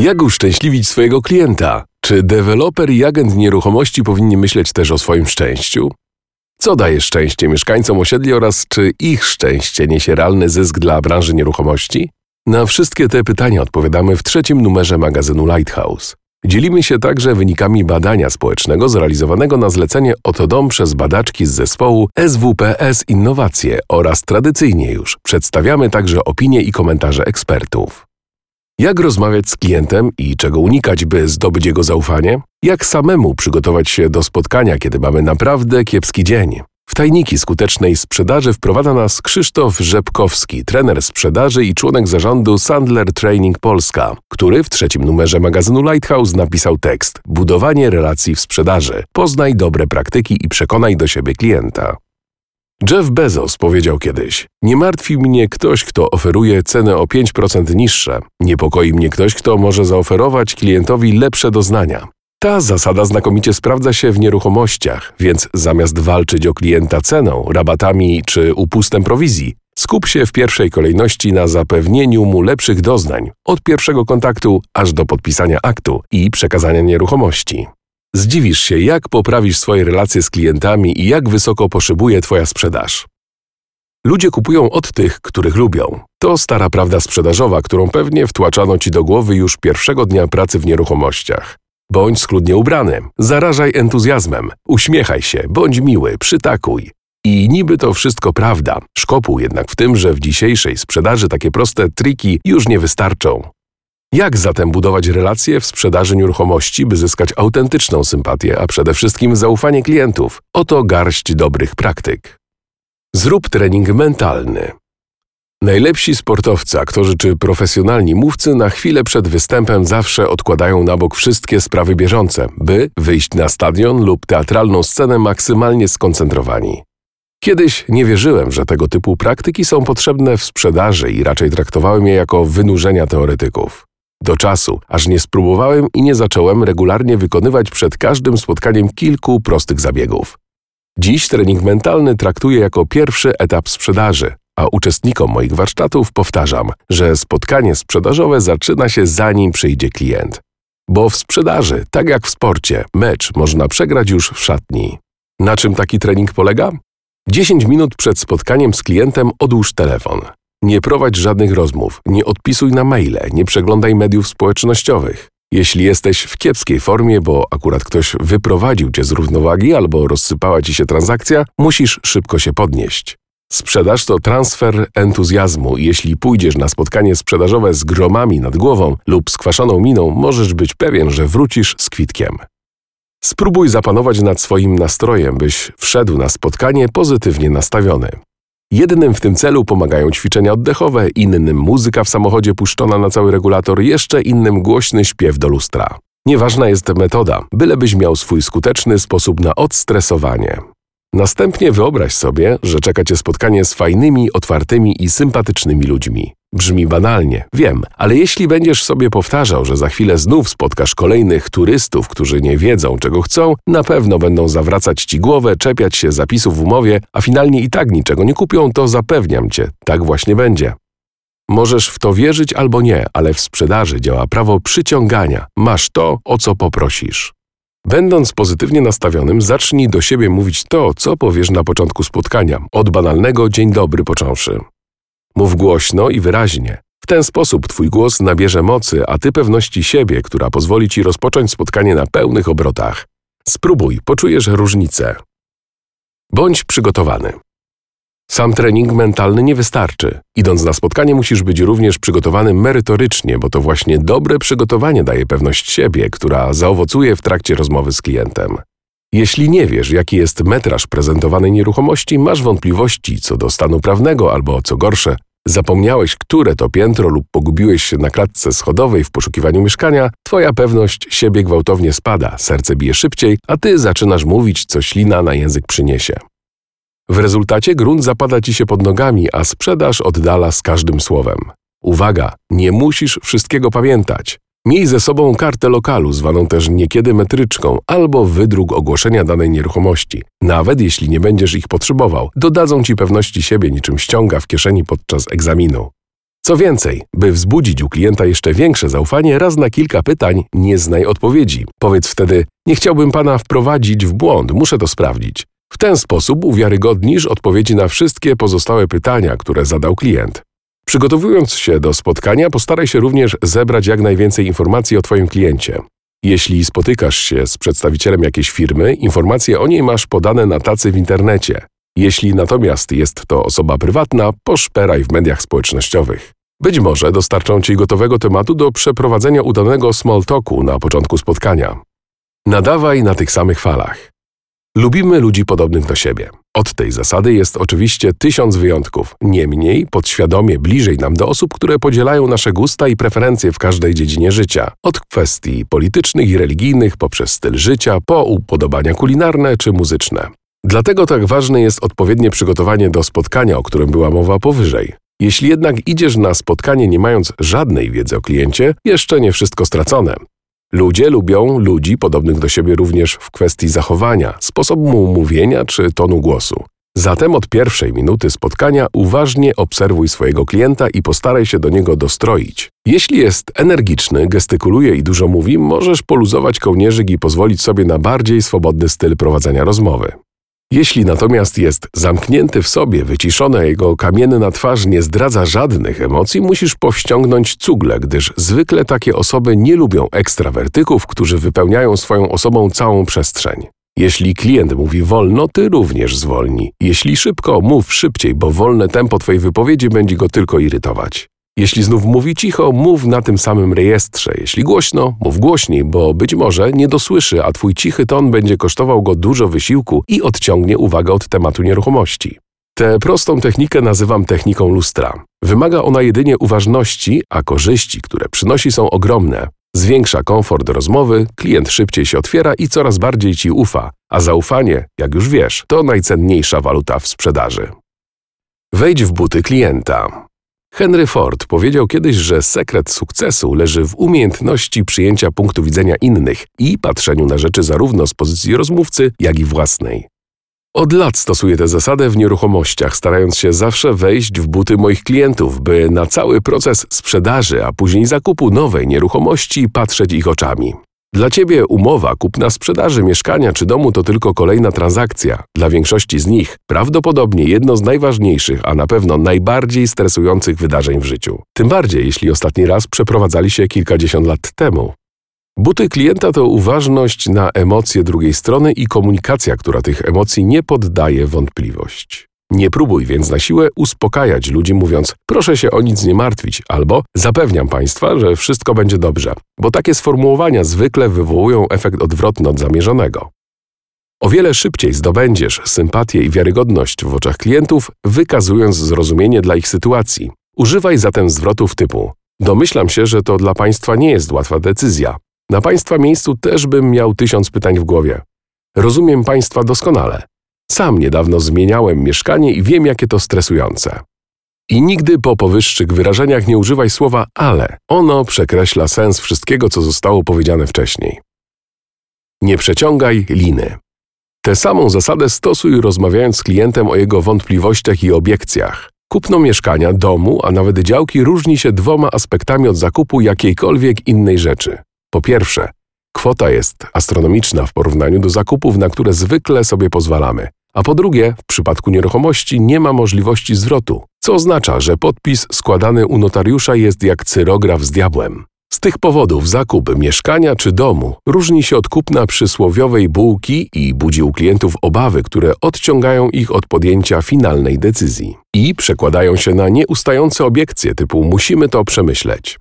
Jak uszczęśliwić swojego klienta? Czy deweloper i agent nieruchomości powinni myśleć też o swoim szczęściu? Co daje szczęście mieszkańcom osiedli oraz czy ich szczęście niesie realny zysk dla branży nieruchomości? Na wszystkie te pytania odpowiadamy w trzecim numerze magazynu Lighthouse. Dzielimy się także wynikami badania społecznego zrealizowanego na zlecenie Otodom przez badaczki z zespołu SWPS Innowacje oraz tradycyjnie już przedstawiamy także opinie i komentarze ekspertów. Jak rozmawiać z klientem i czego unikać, by zdobyć jego zaufanie? Jak samemu przygotować się do spotkania, kiedy mamy naprawdę kiepski dzień? W tajniki skutecznej sprzedaży wprowadza nas Krzysztof Rzepkowski, trener sprzedaży i członek zarządu Sandler Training Polska, który w trzecim numerze magazynu Lighthouse napisał tekst Budowanie relacji w sprzedaży. Poznaj dobre praktyki i przekonaj do siebie klienta. Jeff Bezos powiedział kiedyś: Nie martwi mnie ktoś, kto oferuje cenę o 5% niższe. Niepokoi mnie ktoś, kto może zaoferować klientowi lepsze doznania. Ta zasada znakomicie sprawdza się w nieruchomościach, więc zamiast walczyć o klienta ceną, rabatami czy upustem prowizji, skup się w pierwszej kolejności na zapewnieniu mu lepszych doznań od pierwszego kontaktu aż do podpisania aktu i przekazania nieruchomości. Zdziwisz się, jak poprawisz swoje relacje z klientami i jak wysoko poszybuje Twoja sprzedaż. Ludzie kupują od tych, których lubią. To stara prawda sprzedażowa, którą pewnie wtłaczano Ci do głowy już pierwszego dnia pracy w nieruchomościach. Bądź schludnie ubrany, zarażaj entuzjazmem, uśmiechaj się, bądź miły, przytakuj. I niby to wszystko prawda, szkopuł jednak w tym, że w dzisiejszej sprzedaży takie proste triki już nie wystarczą. Jak zatem budować relacje w sprzedaży nieruchomości, by zyskać autentyczną sympatię, a przede wszystkim zaufanie klientów? Oto garść dobrych praktyk. Zrób trening mentalny. Najlepsi sportowcy, aktorzy czy profesjonalni mówcy na chwilę przed występem zawsze odkładają na bok wszystkie sprawy bieżące, by wyjść na stadion lub teatralną scenę maksymalnie skoncentrowani. Kiedyś nie wierzyłem, że tego typu praktyki są potrzebne w sprzedaży i raczej traktowałem je jako wynurzenia teoretyków. Do czasu, aż nie spróbowałem i nie zacząłem regularnie wykonywać przed każdym spotkaniem kilku prostych zabiegów. Dziś trening mentalny traktuję jako pierwszy etap sprzedaży, a uczestnikom moich warsztatów powtarzam, że spotkanie sprzedażowe zaczyna się zanim przyjdzie klient. Bo w sprzedaży, tak jak w sporcie, mecz można przegrać już w szatni. Na czym taki trening polega? 10 minut przed spotkaniem z klientem odłóż telefon. Nie prowadź żadnych rozmów, nie odpisuj na maile, nie przeglądaj mediów społecznościowych. Jeśli jesteś w kiepskiej formie, bo akurat ktoś wyprowadził cię z równowagi albo rozsypała ci się transakcja, musisz szybko się podnieść. Sprzedaż to transfer entuzjazmu jeśli pójdziesz na spotkanie sprzedażowe z gromami nad głową lub skwaszoną miną, możesz być pewien, że wrócisz z kwitkiem. Spróbuj zapanować nad swoim nastrojem, byś wszedł na spotkanie pozytywnie nastawiony. Jednym w tym celu pomagają ćwiczenia oddechowe, innym muzyka w samochodzie puszczona na cały regulator, jeszcze innym głośny śpiew do lustra. Nieważna jest metoda, bylebyś miał swój skuteczny sposób na odstresowanie. Następnie wyobraź sobie, że czeka cię spotkanie z fajnymi, otwartymi i sympatycznymi ludźmi. Brzmi banalnie, wiem, ale jeśli będziesz sobie powtarzał, że za chwilę znów spotkasz kolejnych turystów, którzy nie wiedzą, czego chcą, na pewno będą zawracać ci głowę, czepiać się zapisów w umowie, a finalnie i tak niczego nie kupią, to zapewniam cię, tak właśnie będzie. Możesz w to wierzyć albo nie, ale w sprzedaży działa prawo przyciągania. Masz to, o co poprosisz. Będąc pozytywnie nastawionym, zacznij do siebie mówić to, co powiesz na początku spotkania, od banalnego dzień dobry począwszy. Mów głośno i wyraźnie. W ten sposób Twój głos nabierze mocy, a Ty pewności siebie, która pozwoli Ci rozpocząć spotkanie na pełnych obrotach. Spróbuj, poczujesz różnicę. Bądź przygotowany. Sam trening mentalny nie wystarczy. Idąc na spotkanie, musisz być również przygotowany merytorycznie, bo to właśnie dobre przygotowanie daje pewność siebie, która zaowocuje w trakcie rozmowy z klientem. Jeśli nie wiesz, jaki jest metraż prezentowanej nieruchomości, masz wątpliwości co do stanu prawnego albo, co gorsze, zapomniałeś, które to piętro lub pogubiłeś się na klatce schodowej w poszukiwaniu mieszkania, twoja pewność siebie gwałtownie spada, serce bije szybciej, a ty zaczynasz mówić, co ślina na język przyniesie. W rezultacie grunt zapada ci się pod nogami, a sprzedaż oddala z każdym słowem. Uwaga, nie musisz wszystkiego pamiętać. Miej ze sobą kartę lokalu, zwaną też niekiedy metryczką, albo wydruk ogłoszenia danej nieruchomości. Nawet jeśli nie będziesz ich potrzebował, dodadzą ci pewności siebie niczym ściąga w kieszeni podczas egzaminu. Co więcej, by wzbudzić u klienta jeszcze większe zaufanie, raz na kilka pytań nie znaj odpowiedzi. Powiedz wtedy: Nie chciałbym pana wprowadzić w błąd, muszę to sprawdzić. W ten sposób uwiarygodnisz odpowiedzi na wszystkie pozostałe pytania, które zadał klient. Przygotowując się do spotkania, postaraj się również zebrać jak najwięcej informacji o Twoim kliencie. Jeśli spotykasz się z przedstawicielem jakiejś firmy, informacje o niej masz podane na tacy w internecie. Jeśli natomiast jest to osoba prywatna, poszperaj w mediach społecznościowych. Być może dostarczą Ci gotowego tematu do przeprowadzenia udanego small talku na początku spotkania. Nadawaj na tych samych falach. Lubimy ludzi podobnych do siebie. Od tej zasady jest oczywiście tysiąc wyjątków. Niemniej, podświadomie bliżej nam do osób, które podzielają nasze gusta i preferencje w każdej dziedzinie życia. Od kwestii politycznych i religijnych, poprzez styl życia, po upodobania kulinarne czy muzyczne. Dlatego tak ważne jest odpowiednie przygotowanie do spotkania, o którym była mowa powyżej. Jeśli jednak idziesz na spotkanie nie mając żadnej wiedzy o kliencie, jeszcze nie wszystko stracone. Ludzie lubią ludzi podobnych do siebie również w kwestii zachowania, sposobu mówienia czy tonu głosu. Zatem od pierwszej minuty spotkania uważnie obserwuj swojego klienta i postaraj się do niego dostroić. Jeśli jest energiczny, gestykuluje i dużo mówi, możesz poluzować kołnierzyk i pozwolić sobie na bardziej swobodny styl prowadzenia rozmowy. Jeśli natomiast jest zamknięty w sobie, wyciszony, a jego kamienna twarz nie zdradza żadnych emocji, musisz powściągnąć cugle, gdyż zwykle takie osoby nie lubią ekstrawertyków, którzy wypełniają swoją osobą całą przestrzeń. Jeśli klient mówi wolno, ty również zwolnij. Jeśli szybko, mów szybciej, bo wolne tempo twojej wypowiedzi będzie go tylko irytować. Jeśli znów mówi cicho, mów na tym samym rejestrze. Jeśli głośno, mów głośniej, bo być może nie dosłyszy, a twój cichy ton będzie kosztował go dużo wysiłku i odciągnie uwagę od tematu nieruchomości. Tę prostą technikę nazywam techniką lustra. Wymaga ona jedynie uważności, a korzyści, które przynosi są ogromne. Zwiększa komfort rozmowy, klient szybciej się otwiera i coraz bardziej ci ufa, a zaufanie, jak już wiesz, to najcenniejsza waluta w sprzedaży. Wejdź w buty klienta. Henry Ford powiedział kiedyś, że sekret sukcesu leży w umiejętności przyjęcia punktu widzenia innych i patrzeniu na rzeczy zarówno z pozycji rozmówcy, jak i własnej. Od lat stosuję tę zasadę w nieruchomościach, starając się zawsze wejść w buty moich klientów, by na cały proces sprzedaży, a później zakupu nowej nieruchomości patrzeć ich oczami. Dla Ciebie umowa kupna sprzedaży mieszkania czy domu to tylko kolejna transakcja. Dla większości z nich prawdopodobnie jedno z najważniejszych, a na pewno najbardziej stresujących wydarzeń w życiu. Tym bardziej, jeśli ostatni raz przeprowadzali się kilkadziesiąt lat temu. Buty klienta to uważność na emocje drugiej strony i komunikacja, która tych emocji nie poddaje wątpliwość. Nie próbuj więc na siłę uspokajać ludzi mówiąc proszę się o nic nie martwić albo zapewniam Państwa, że wszystko będzie dobrze, bo takie sformułowania zwykle wywołują efekt odwrotny od zamierzonego. O wiele szybciej zdobędziesz sympatię i wiarygodność w oczach klientów, wykazując zrozumienie dla ich sytuacji. Używaj zatem zwrotów typu Domyślam się, że to dla Państwa nie jest łatwa decyzja. Na Państwa miejscu też bym miał tysiąc pytań w głowie. Rozumiem Państwa doskonale. Sam niedawno zmieniałem mieszkanie i wiem, jakie to stresujące. I nigdy po powyższych wyrażeniach nie używaj słowa ale. Ono przekreśla sens wszystkiego, co zostało powiedziane wcześniej. Nie przeciągaj liny. Tę samą zasadę stosuj rozmawiając z klientem o jego wątpliwościach i obiekcjach. Kupno mieszkania, domu, a nawet działki różni się dwoma aspektami od zakupu jakiejkolwiek innej rzeczy. Po pierwsze, kwota jest astronomiczna w porównaniu do zakupów, na które zwykle sobie pozwalamy. A po drugie, w przypadku nieruchomości nie ma możliwości zwrotu, co oznacza, że podpis składany u notariusza jest jak cyrograf z diabłem. Z tych powodów zakup mieszkania czy domu różni się od kupna przysłowiowej bułki i budzi u klientów obawy, które odciągają ich od podjęcia finalnej decyzji i przekładają się na nieustające obiekcje typu musimy to przemyśleć.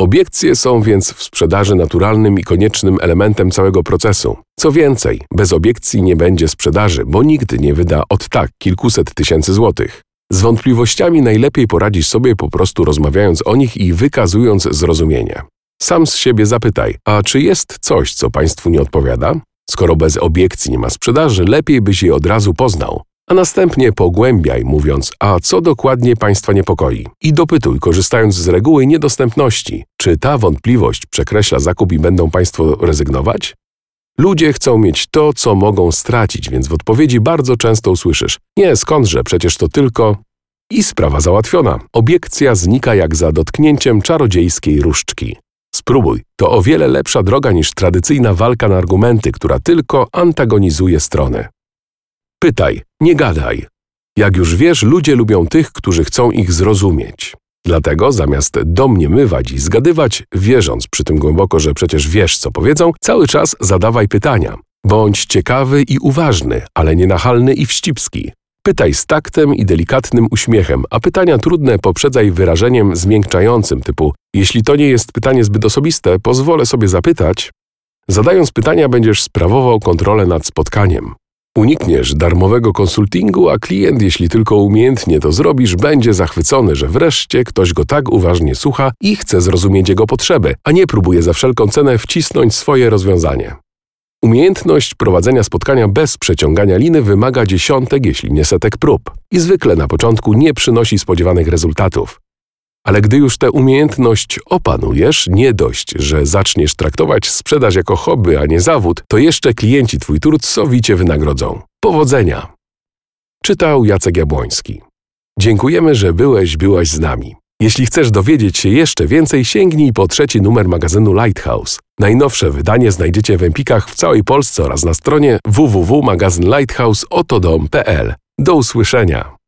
Obiekcje są więc w sprzedaży naturalnym i koniecznym elementem całego procesu. Co więcej, bez obiekcji nie będzie sprzedaży, bo nigdy nie wyda od tak kilkuset tysięcy złotych. Z wątpliwościami najlepiej poradzisz sobie po prostu rozmawiając o nich i wykazując zrozumienie. Sam z siebie zapytaj, a czy jest coś, co Państwu nie odpowiada? Skoro bez obiekcji nie ma sprzedaży, lepiej byś je od razu poznał a następnie pogłębiaj, mówiąc, a co dokładnie Państwa niepokoi. I dopytuj, korzystając z reguły niedostępności, czy ta wątpliwość przekreśla zakup i będą Państwo rezygnować? Ludzie chcą mieć to, co mogą stracić, więc w odpowiedzi bardzo często usłyszysz: Nie, skądże, przecież to tylko. I sprawa załatwiona. Obiekcja znika jak za dotknięciem czarodziejskiej różdżki. Spróbuj, to o wiele lepsza droga niż tradycyjna walka na argumenty, która tylko antagonizuje strony. Pytaj, nie gadaj. Jak już wiesz, ludzie lubią tych, którzy chcą ich zrozumieć. Dlatego zamiast domniemywać i zgadywać, wierząc przy tym głęboko, że przecież wiesz, co powiedzą, cały czas zadawaj pytania. Bądź ciekawy i uważny, ale nie nachalny i wścibski. Pytaj z taktem i delikatnym uśmiechem, a pytania trudne poprzedzaj wyrażeniem zmiękczającym typu jeśli to nie jest pytanie zbyt osobiste, pozwolę sobie zapytać. Zadając pytania będziesz sprawował kontrolę nad spotkaniem. Unikniesz darmowego konsultingu, a klient, jeśli tylko umiejętnie to zrobisz, będzie zachwycony, że wreszcie ktoś go tak uważnie słucha i chce zrozumieć jego potrzeby, a nie próbuje za wszelką cenę wcisnąć swoje rozwiązanie. Umiejętność prowadzenia spotkania bez przeciągania liny wymaga dziesiątek, jeśli nie setek prób i zwykle na początku nie przynosi spodziewanych rezultatów. Ale gdy już tę umiejętność opanujesz, nie dość, że zaczniesz traktować sprzedaż jako hobby, a nie zawód, to jeszcze klienci twój trud sowicie wynagrodzą. Powodzenia! Czytał Jacek Jabłoński. Dziękujemy, że byłeś, byłaś z nami. Jeśli chcesz dowiedzieć się jeszcze więcej, sięgnij po trzeci numer magazynu Lighthouse. Najnowsze wydanie znajdziecie w Empikach w całej Polsce oraz na stronie www.magazynlighthouse.otodom.pl. Do usłyszenia!